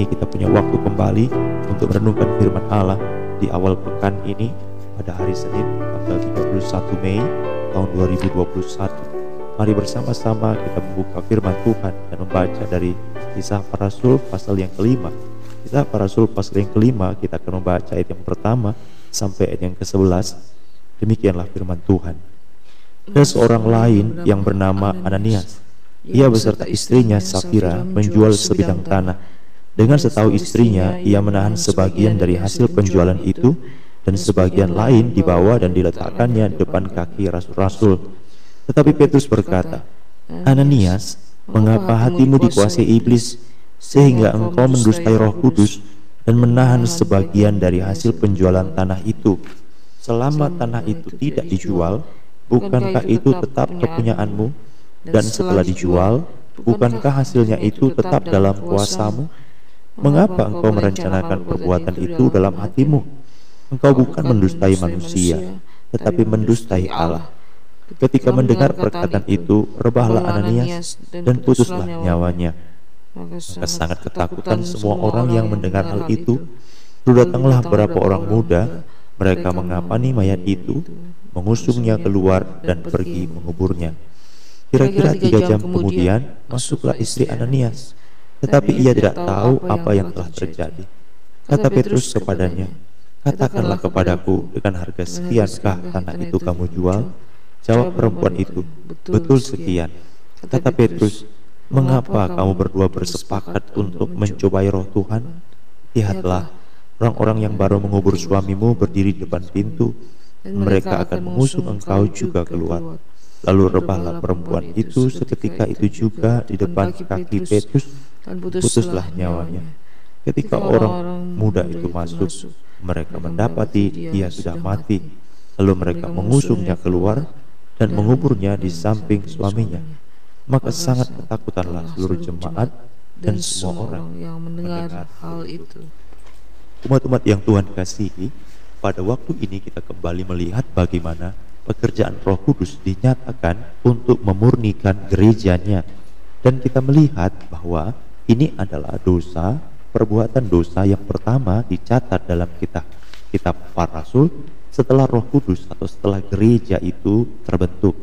ini kita punya waktu kembali untuk merenungkan firman Allah di awal pekan ini pada hari Senin tanggal 31 Mei tahun 2021. Mari bersama-sama kita membuka firman Tuhan dan membaca dari kisah para rasul pasal yang kelima. Kisah para rasul pasal yang kelima kita akan membaca ayat yang pertama sampai ayat yang ke-11. Demikianlah firman Tuhan. Ada seorang lain yang bernama Ananias ia beserta istrinya Safira menjual sebidang tanah. Dengan setahu istrinya, ia menahan sebagian dari hasil penjualan itu dan sebagian lain dibawa dan diletakkannya depan kaki rasul-rasul. Tetapi Petrus berkata, Ananias, mengapa hatimu dikuasai iblis sehingga engkau mendustai roh kudus dan menahan sebagian dari hasil penjualan tanah itu? Selama tanah itu tidak dijual, bukankah itu tetap kepunyaanmu? dan setelah dijual, bukankah hasilnya itu tetap dalam kuasamu? Mengapa engkau merencanakan perbuatan itu dalam hatimu? Engkau bukan mendustai manusia, tetapi mendustai Allah. Ketika mendengar perkataan itu, rebahlah Ananias dan putuslah nyawanya. Maka sangat ketakutan semua orang yang mendengar hal itu. Lalu datanglah beberapa orang muda, mereka mengapani mayat itu, mengusungnya keluar dan pergi menguburnya. Kira-kira tiga jam kemudian masuklah istri Ananias, tetapi ia tidak tahu apa yang telah terjadi. Kata Petrus kepadanya, Katakanlah kepadaku dengan harga sekiankah tanah itu kamu jual? Jawab perempuan itu, betul sekian. Kata Petrus, mengapa kamu berdua bersepakat untuk mencobai roh Tuhan? Lihatlah, orang-orang yang baru mengubur suamimu berdiri di depan pintu, mereka akan mengusung engkau juga keluar. Lalu rebahlah perempuan itu seketika itu juga di depan kaki Petrus dan putuslah nyawanya. Ketika orang muda itu masuk, mereka mendapati dia sudah mati. Lalu mereka mengusungnya keluar dan menguburnya di samping suaminya. Maka sangat ketakutanlah seluruh jemaat dan semua orang yang mendengar hal itu. Umat-umat yang Tuhan kasihi, pada waktu ini kita kembali melihat bagaimana pekerjaan Roh Kudus dinyatakan untuk memurnikan gerejanya dan kita melihat bahwa ini adalah dosa perbuatan dosa yang pertama dicatat dalam kitab kitab para rasul setelah Roh Kudus atau setelah gereja itu terbentuk.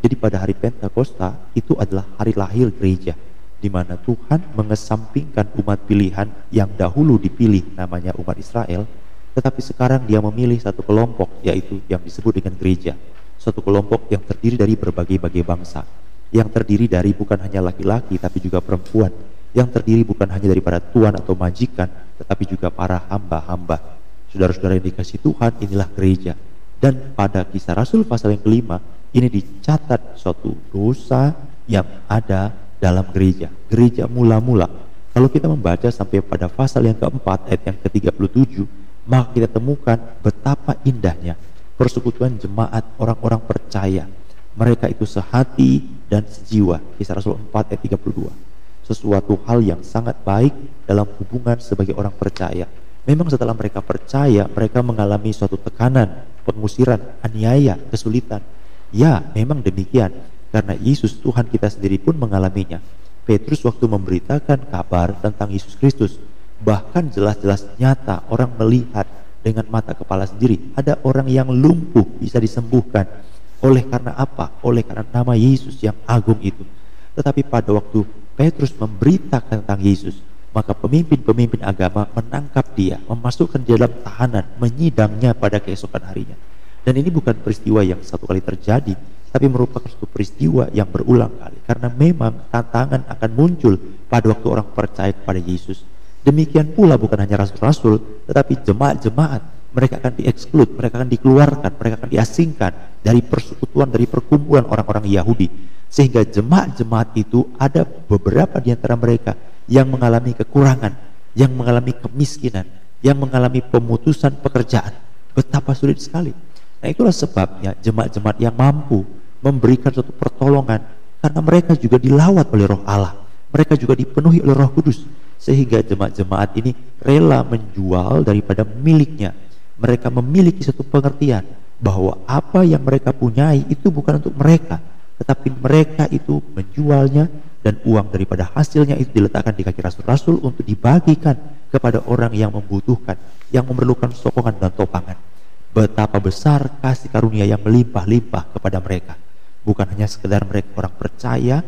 Jadi pada hari Pentakosta itu adalah hari lahir gereja di mana Tuhan mengesampingkan umat pilihan yang dahulu dipilih namanya umat Israel tetapi sekarang dia memilih satu kelompok yaitu yang disebut dengan gereja. Satu kelompok yang terdiri dari berbagai-bagai bangsa. Yang terdiri dari bukan hanya laki-laki tapi juga perempuan. Yang terdiri bukan hanya daripada tuan atau majikan tetapi juga para hamba-hamba. Saudara-saudara yang dikasih Tuhan inilah gereja. Dan pada kisah Rasul pasal yang kelima ini dicatat suatu dosa yang ada dalam gereja. Gereja mula-mula. Kalau kita membaca sampai pada pasal yang keempat ayat yang ke-37 maka kita temukan betapa indahnya persekutuan jemaat orang-orang percaya. Mereka itu sehati dan sejiwa. Kisah Rasul 4 ayat 32. Sesuatu hal yang sangat baik dalam hubungan sebagai orang percaya. Memang setelah mereka percaya, mereka mengalami suatu tekanan, pengusiran, aniaya, kesulitan. Ya, memang demikian. Karena Yesus Tuhan kita sendiri pun mengalaminya. Petrus waktu memberitakan kabar tentang Yesus Kristus, bahkan jelas-jelas nyata orang melihat dengan mata kepala sendiri ada orang yang lumpuh bisa disembuhkan oleh karena apa? Oleh karena nama Yesus yang agung itu. Tetapi pada waktu Petrus memberitakan tentang Yesus, maka pemimpin-pemimpin agama menangkap dia, memasukkan dia dalam tahanan, menyidangnya pada keesokan harinya. Dan ini bukan peristiwa yang satu kali terjadi, tapi merupakan suatu peristiwa yang berulang kali. Karena memang tantangan akan muncul pada waktu orang percaya kepada Yesus Demikian pula bukan hanya rasul-rasul, tetapi jemaat-jemaat. Mereka akan dieksklud, mereka akan dikeluarkan, mereka akan diasingkan dari persekutuan, dari perkumpulan orang-orang Yahudi. Sehingga jemaat-jemaat itu ada beberapa di antara mereka yang mengalami kekurangan, yang mengalami kemiskinan, yang mengalami pemutusan pekerjaan. Betapa sulit sekali. Nah itulah sebabnya jemaat-jemaat yang mampu memberikan suatu pertolongan karena mereka juga dilawat oleh roh Allah. Mereka juga dipenuhi oleh roh kudus sehingga jemaat-jemaat ini rela menjual daripada miliknya. Mereka memiliki satu pengertian bahwa apa yang mereka punyai itu bukan untuk mereka, tetapi mereka itu menjualnya dan uang daripada hasilnya itu diletakkan di kaki rasul-rasul untuk dibagikan kepada orang yang membutuhkan, yang memerlukan sokongan dan topangan. Betapa besar kasih karunia yang melimpah-limpah kepada mereka. Bukan hanya sekedar mereka orang percaya,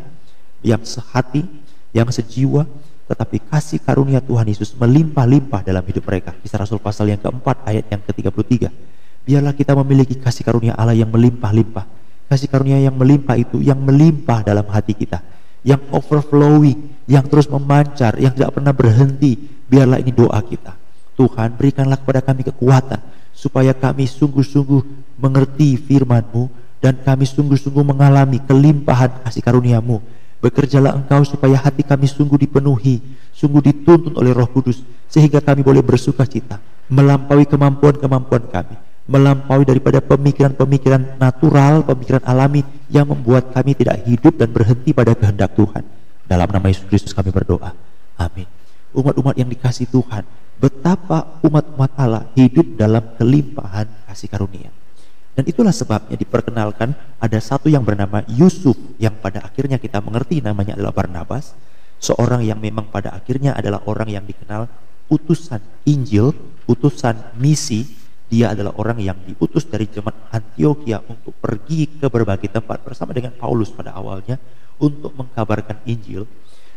yang sehati, yang sejiwa, tetapi kasih karunia Tuhan Yesus melimpah-limpah dalam hidup mereka. Kisah Rasul pasal yang keempat ayat yang ke-33. Biarlah kita memiliki kasih karunia Allah yang melimpah-limpah. Kasih karunia yang melimpah itu yang melimpah dalam hati kita yang overflowing, yang terus memancar, yang tidak pernah berhenti. Biarlah ini doa kita. Tuhan berikanlah kepada kami kekuatan supaya kami sungguh-sungguh mengerti firman-Mu dan kami sungguh-sungguh mengalami kelimpahan kasih karuniamu. Bekerjalah engkau supaya hati kami sungguh dipenuhi, sungguh dituntun oleh roh kudus, sehingga kami boleh bersuka cita, melampaui kemampuan-kemampuan kami melampaui daripada pemikiran-pemikiran natural, pemikiran alami yang membuat kami tidak hidup dan berhenti pada kehendak Tuhan. Dalam nama Yesus Kristus kami berdoa. Amin. Umat-umat yang dikasih Tuhan, betapa umat-umat Allah hidup dalam kelimpahan kasih karunia. Dan itulah sebabnya diperkenalkan ada satu yang bernama Yusuf yang pada akhirnya kita mengerti namanya adalah Barnabas, seorang yang memang pada akhirnya adalah orang yang dikenal utusan Injil, utusan misi dia adalah orang yang diutus dari jemaat Antioquia untuk pergi ke berbagai tempat bersama dengan Paulus pada awalnya untuk mengkabarkan Injil.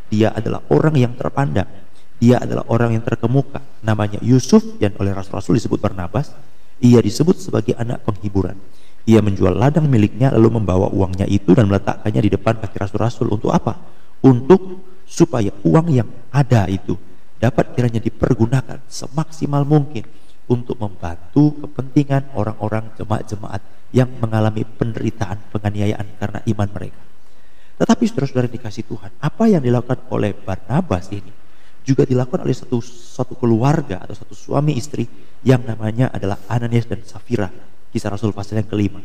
Dia adalah orang yang terpandang. Dia adalah orang yang terkemuka. Namanya Yusuf dan oleh Rasul-Rasul disebut Barnabas. Ia disebut sebagai anak penghiburan. Ia menjual ladang miliknya lalu membawa uangnya itu dan meletakkannya di depan kaki Rasul-Rasul untuk apa? Untuk supaya uang yang ada itu dapat kiranya dipergunakan semaksimal mungkin untuk membantu kepentingan orang-orang jemaat-jemaat yang mengalami penderitaan penganiayaan karena iman mereka. Tetapi saudara-saudara dikasih Tuhan, apa yang dilakukan oleh Barnabas ini juga dilakukan oleh satu satu keluarga atau satu suami istri yang namanya adalah Ananias dan Safira, kisah Rasul pasal yang kelima.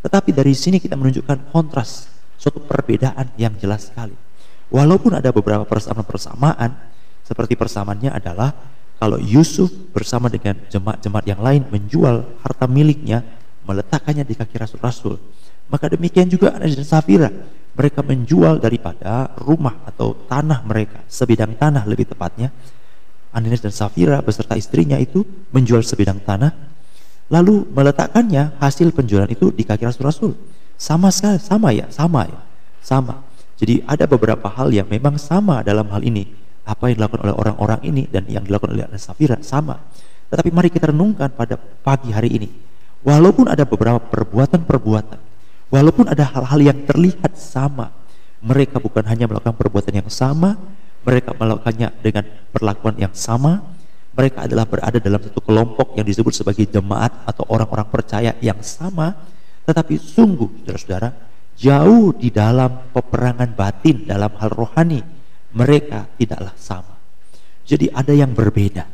Tetapi dari sini kita menunjukkan kontras, suatu perbedaan yang jelas sekali. Walaupun ada beberapa persamaan-persamaan, seperti persamaannya adalah kalau Yusuf bersama dengan jemaat-jemaat yang lain menjual harta miliknya, meletakkannya di kaki rasul-rasul, maka demikian juga Anas dan Safira. Mereka menjual daripada rumah atau tanah mereka, sebidang tanah lebih tepatnya. Ananias dan Safira beserta istrinya itu menjual sebidang tanah, lalu meletakkannya hasil penjualan itu di kaki rasul-rasul. Sama sekali, sama ya, sama ya, sama. Jadi ada beberapa hal yang memang sama dalam hal ini apa yang dilakukan oleh orang-orang ini dan yang dilakukan oleh Anas Safira sama. Tetapi mari kita renungkan pada pagi hari ini. Walaupun ada beberapa perbuatan-perbuatan, walaupun ada hal-hal yang terlihat sama, mereka bukan hanya melakukan perbuatan yang sama, mereka melakukannya dengan perlakuan yang sama, mereka adalah berada dalam satu kelompok yang disebut sebagai jemaat atau orang-orang percaya yang sama, tetapi sungguh saudara-saudara, jauh di dalam peperangan batin dalam hal rohani mereka tidaklah sama. Jadi ada yang berbeda.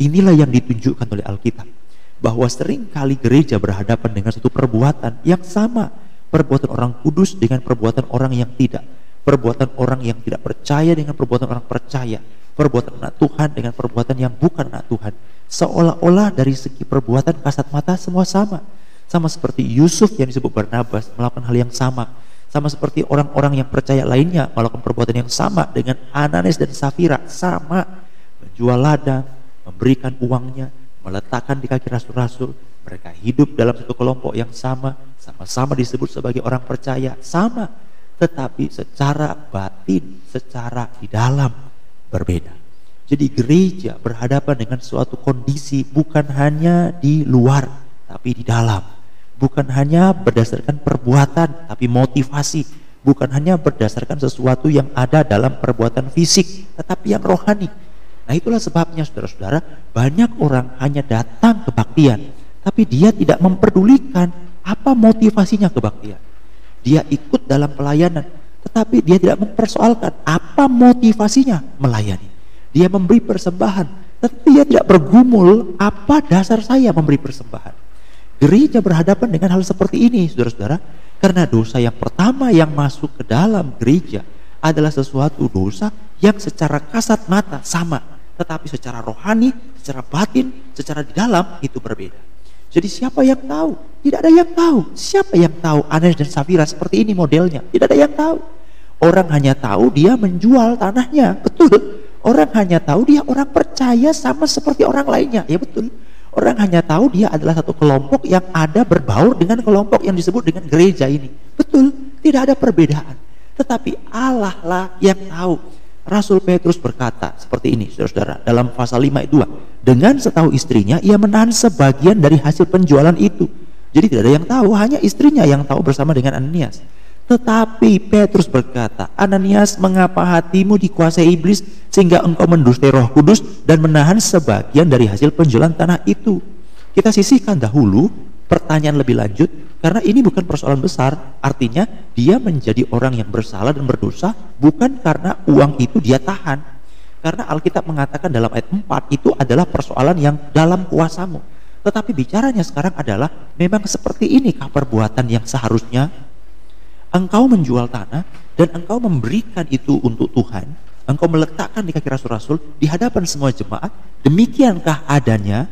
Inilah yang ditunjukkan oleh Alkitab. Bahwa sering kali gereja berhadapan dengan satu perbuatan yang sama. Perbuatan orang kudus dengan perbuatan orang yang tidak. Perbuatan orang yang tidak percaya dengan perbuatan orang percaya. Perbuatan anak Tuhan dengan perbuatan yang bukan anak Tuhan. Seolah-olah dari segi perbuatan kasat mata semua sama. Sama seperti Yusuf yang disebut Barnabas melakukan hal yang sama sama seperti orang-orang yang percaya lainnya melakukan perbuatan yang sama dengan Ananes dan Safira. Sama. Menjual ladang memberikan uangnya meletakkan di kaki rasul-rasul. Mereka hidup dalam satu kelompok yang sama. Sama-sama disebut sebagai orang percaya. Sama. Tetapi secara batin secara di dalam berbeda. Jadi gereja berhadapan dengan suatu kondisi bukan hanya di luar tapi di dalam bukan hanya berdasarkan perbuatan tapi motivasi. Bukan hanya berdasarkan sesuatu yang ada dalam perbuatan fisik tetapi yang rohani. Nah itulah sebabnya saudara-saudara banyak orang hanya datang kebaktian tapi dia tidak memperdulikan apa motivasinya kebaktian. Dia ikut dalam pelayanan tetapi dia tidak mempersoalkan apa motivasinya melayani. Dia memberi persembahan tetapi dia tidak bergumul apa dasar saya memberi persembahan Gereja berhadapan dengan hal seperti ini, saudara-saudara, karena dosa yang pertama yang masuk ke dalam gereja adalah sesuatu dosa yang secara kasat mata sama, tetapi secara rohani, secara batin, secara di dalam itu berbeda. Jadi siapa yang tahu? Tidak ada yang tahu. Siapa yang tahu Anes dan Safira seperti ini modelnya? Tidak ada yang tahu. Orang hanya tahu dia menjual tanahnya, betul. Orang hanya tahu dia orang percaya sama seperti orang lainnya, ya betul. Orang hanya tahu dia adalah satu kelompok yang ada berbaur dengan kelompok yang disebut dengan gereja ini. Betul, tidak ada perbedaan. Tetapi Allah lah yang tahu. Rasul Petrus berkata seperti ini, saudara-saudara, dalam pasal 5 ayat 2. Dengan setahu istrinya, ia menahan sebagian dari hasil penjualan itu. Jadi tidak ada yang tahu, hanya istrinya yang tahu bersama dengan Ananias. Tetapi Petrus berkata, Ananias mengapa hatimu dikuasai iblis sehingga engkau mendustai roh kudus dan menahan sebagian dari hasil penjualan tanah itu. Kita sisihkan dahulu pertanyaan lebih lanjut karena ini bukan persoalan besar. Artinya dia menjadi orang yang bersalah dan berdosa bukan karena uang itu dia tahan. Karena Alkitab mengatakan dalam ayat 4 itu adalah persoalan yang dalam kuasamu. Tetapi bicaranya sekarang adalah memang seperti ini perbuatan yang seharusnya engkau menjual tanah dan engkau memberikan itu untuk Tuhan, engkau meletakkan di kaki rasul-rasul di hadapan semua jemaat, demikiankah adanya,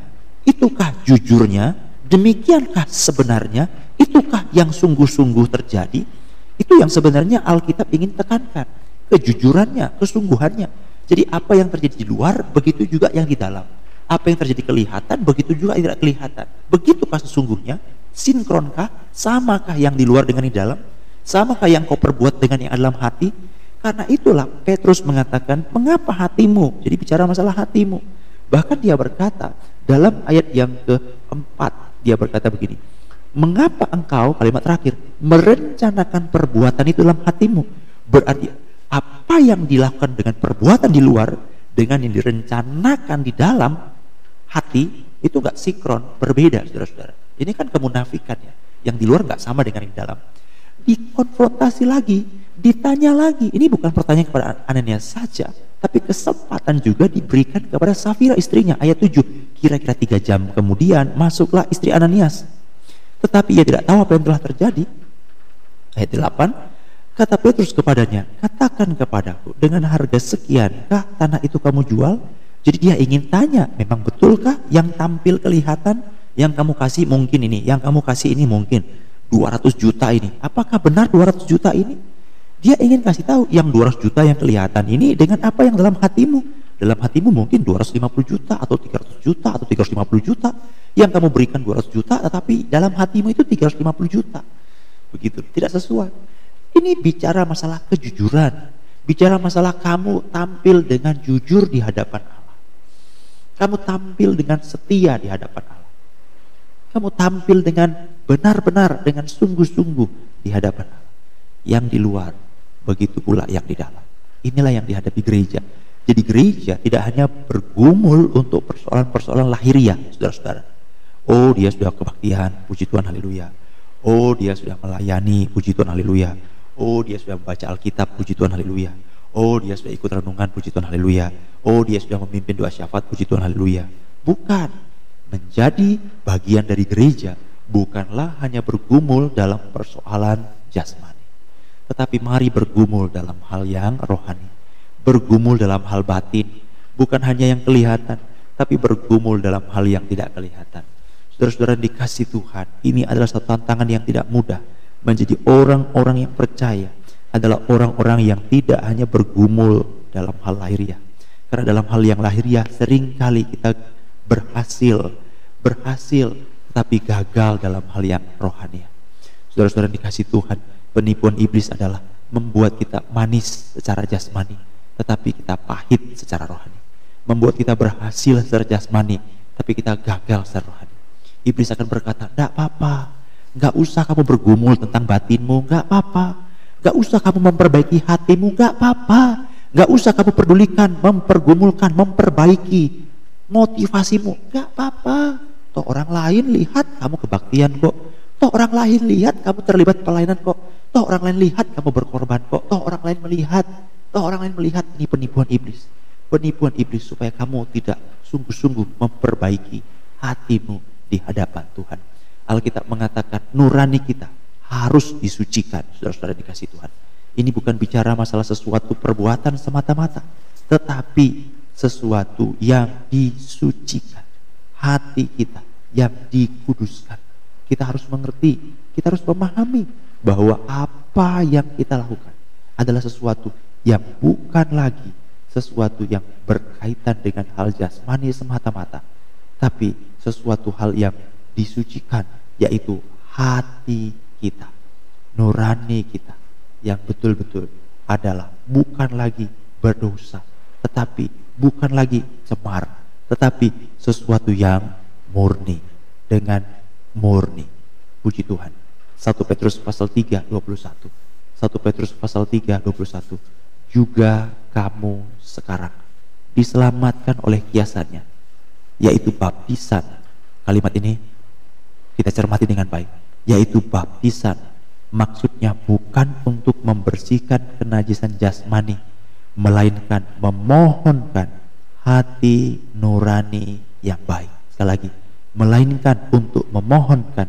itukah jujurnya, demikiankah sebenarnya, itukah yang sungguh-sungguh terjadi, itu yang sebenarnya Alkitab ingin tekankan, kejujurannya, kesungguhannya. Jadi apa yang terjadi di luar, begitu juga yang di dalam. Apa yang terjadi kelihatan, begitu juga yang tidak kelihatan. Begitukah sesungguhnya? Sinkronkah? Samakah yang di luar dengan di dalam? Sama kayak yang kau perbuat dengan yang dalam hati. Karena itulah Petrus mengatakan, mengapa hatimu? Jadi bicara masalah hatimu. Bahkan dia berkata, dalam ayat yang keempat, dia berkata begini, mengapa engkau, kalimat terakhir, merencanakan perbuatan itu dalam hatimu? Berarti apa yang dilakukan dengan perbuatan di luar, dengan yang direncanakan di dalam hati, itu gak sinkron, berbeda saudara-saudara. Ini kan kemunafikan ya, yang di luar gak sama dengan yang di dalam dikonfrontasi lagi, ditanya lagi. Ini bukan pertanyaan kepada Ananias saja, tapi kesempatan juga diberikan kepada Safira istrinya. Ayat 7, kira-kira tiga jam kemudian masuklah istri Ananias. Tetapi ia tidak tahu apa yang telah terjadi. Ayat 8, kata Petrus kepadanya, katakan kepadaku, dengan harga sekian, kah tanah itu kamu jual? Jadi dia ingin tanya, memang betulkah yang tampil kelihatan, yang kamu kasih mungkin ini, yang kamu kasih ini mungkin 200 juta ini. Apakah benar 200 juta ini? Dia ingin kasih tahu yang 200 juta yang kelihatan ini dengan apa yang dalam hatimu. Dalam hatimu mungkin 250 juta atau 300 juta atau 350 juta. Yang kamu berikan 200 juta tetapi dalam hatimu itu 350 juta. Begitu, tidak sesuai. Ini bicara masalah kejujuran. Bicara masalah kamu tampil dengan jujur di hadapan Allah. Kamu tampil dengan setia di hadapan Allah. Kamu tampil dengan benar-benar dengan sungguh-sungguh di hadapan. Yang di luar, begitu pula yang di dalam. Inilah yang dihadapi gereja. Jadi gereja tidak hanya bergumul untuk persoalan-persoalan lahiriah, saudara-saudara. Oh dia sudah kebaktian, puji Tuhan, haleluya. Oh dia sudah melayani, puji Tuhan, haleluya. Oh dia sudah membaca Alkitab, puji Tuhan, haleluya. Oh dia sudah ikut renungan, puji Tuhan, haleluya. Oh dia sudah memimpin doa syafaat, puji Tuhan, haleluya. Bukan menjadi bagian dari gereja bukanlah hanya bergumul dalam persoalan jasmani, tetapi mari bergumul dalam hal yang rohani, bergumul dalam hal batin, bukan hanya yang kelihatan, tapi bergumul dalam hal yang tidak kelihatan. Saudara-saudara dikasih Tuhan, ini adalah satu tantangan yang tidak mudah. Menjadi orang-orang yang percaya adalah orang-orang yang tidak hanya bergumul dalam hal lahiriah. Karena dalam hal yang lahiriah sering kali kita berhasil, berhasil tapi gagal dalam hal yang rohani. Saudara-saudara dikasih Tuhan, penipuan iblis adalah membuat kita manis secara jasmani, tetapi kita pahit secara rohani. Membuat kita berhasil secara jasmani, tapi kita gagal secara rohani. Iblis akan berkata, tidak apa-apa, nggak usah kamu bergumul tentang batinmu, nggak apa-apa. Nggak usah kamu memperbaiki hatimu, nggak apa-apa. Nggak usah kamu pedulikan, mempergumulkan, memperbaiki motivasimu, nggak apa-apa Toh orang lain lihat kamu kebaktian kok. Toh orang lain lihat kamu terlibat pelayanan kok. Toh orang lain lihat kamu berkorban kok. Toh orang lain melihat. Toh orang lain melihat ini penipuan iblis. Penipuan iblis supaya kamu tidak sungguh-sungguh memperbaiki hatimu di hadapan Tuhan. Alkitab mengatakan nurani kita harus disucikan, saudara-saudara dikasih Tuhan. Ini bukan bicara masalah sesuatu perbuatan semata-mata, tetapi sesuatu yang disucikan hati kita yang dikuduskan. Kita harus mengerti, kita harus memahami bahwa apa yang kita lakukan, adalah sesuatu yang bukan lagi sesuatu yang berkaitan dengan hal jasmani semata-mata, tapi sesuatu hal yang disucikan, yaitu hati kita, nurani kita, yang betul-betul adalah bukan lagi berdosa, tetapi bukan lagi cemar, tetapi sesuatu yang murni dengan murni. Puji Tuhan. 1 Petrus pasal 3 21. 1 Petrus pasal 3 21. Juga kamu sekarang diselamatkan oleh kiasannya yaitu baptisan. Kalimat ini kita cermati dengan baik, yaitu baptisan. Maksudnya bukan untuk membersihkan kenajisan jasmani, melainkan memohonkan hati nurani yang baik. Sekali lagi, melainkan untuk memohonkan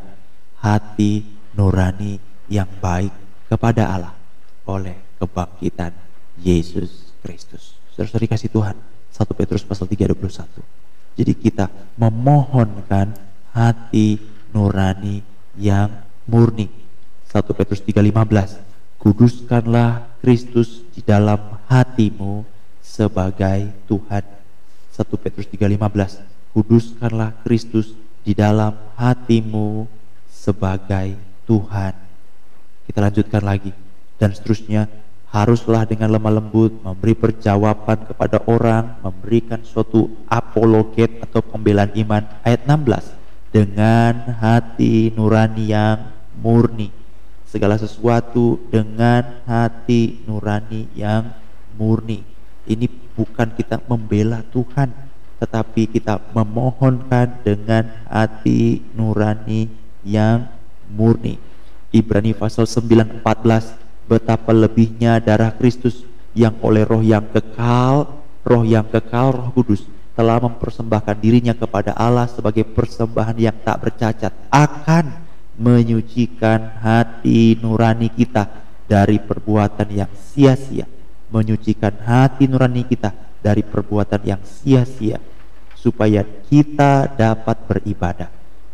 hati nurani yang baik kepada Allah oleh kebangkitan Yesus Kristus. Saudara-saudari kasih Tuhan, 1 Petrus pasal 3 21. Jadi kita memohonkan hati nurani yang murni. 1 Petrus 3:15. Kuduskanlah Kristus di dalam hatimu sebagai Tuhan. 1 Petrus 3:15. Kuduskanlah Kristus di dalam hatimu sebagai Tuhan. Kita lanjutkan lagi dan seterusnya haruslah dengan lemah lembut memberi perjawaban kepada orang, memberikan suatu apologet atau pembelaan iman. Ayat 16, dengan hati nurani yang murni. Segala sesuatu dengan hati nurani yang murni. Ini bukan kita membela Tuhan, tetapi kita memohonkan dengan hati nurani yang murni. Ibrani pasal 9 14 betapa lebihnya darah Kristus yang oleh roh yang kekal, roh yang kekal, roh kudus telah mempersembahkan dirinya kepada Allah sebagai persembahan yang tak bercacat akan menyucikan hati nurani kita dari perbuatan yang sia-sia menyucikan hati nurani kita dari perbuatan yang sia-sia supaya kita dapat beribadah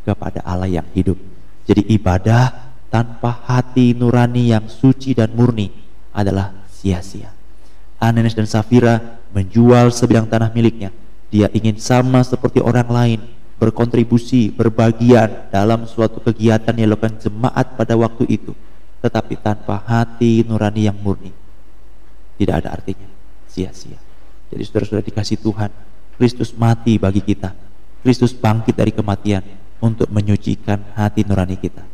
kepada Allah yang hidup jadi ibadah tanpa hati nurani yang suci dan murni adalah sia-sia. Ananes dan Safira menjual sebidang tanah miliknya. Dia ingin sama seperti orang lain, berkontribusi, berbagian dalam suatu kegiatan yang dilakukan jemaat pada waktu itu. Tetapi tanpa hati nurani yang murni, tidak ada artinya, sia-sia. Jadi saudara-saudara dikasih Tuhan, Kristus mati bagi kita. Kristus bangkit dari kematian untuk menyucikan hati nurani kita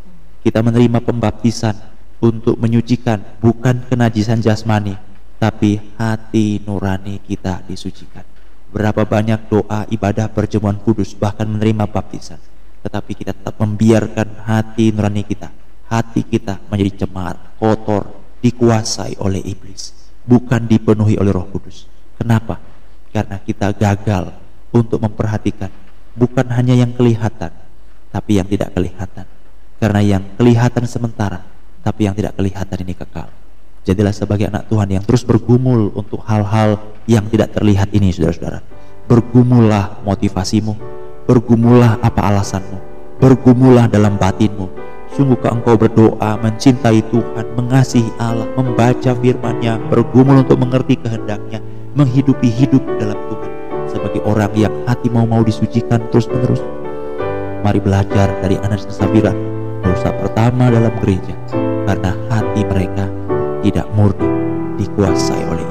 kita menerima pembaptisan untuk menyucikan bukan kenajisan jasmani, tapi hati nurani kita disucikan. Berapa banyak doa ibadah perjamuan kudus bahkan menerima baptisan, tetapi kita tetap membiarkan hati nurani kita, hati kita menjadi cemar, kotor, dikuasai oleh iblis, bukan dipenuhi oleh Roh Kudus. Kenapa? Karena kita gagal untuk memperhatikan bukan hanya yang kelihatan, tapi yang tidak kelihatan karena yang kelihatan sementara, tapi yang tidak kelihatan ini kekal. Jadilah sebagai anak Tuhan yang terus bergumul untuk hal-hal yang tidak terlihat ini, saudara-saudara. Bergumullah motivasimu, bergumullah apa alasanmu, bergumullah dalam batinmu. Sungguhkah engkau berdoa, mencintai Tuhan, mengasihi Allah, membaca firman-Nya, bergumul untuk mengerti kehendaknya, menghidupi hidup dalam Tuhan? Sebagai orang yang hati mau-mau disucikan terus-menerus. Mari belajar dari Anas dan Sabira dosa pertama dalam gereja. Karena hati mereka tidak murni dikuasai oleh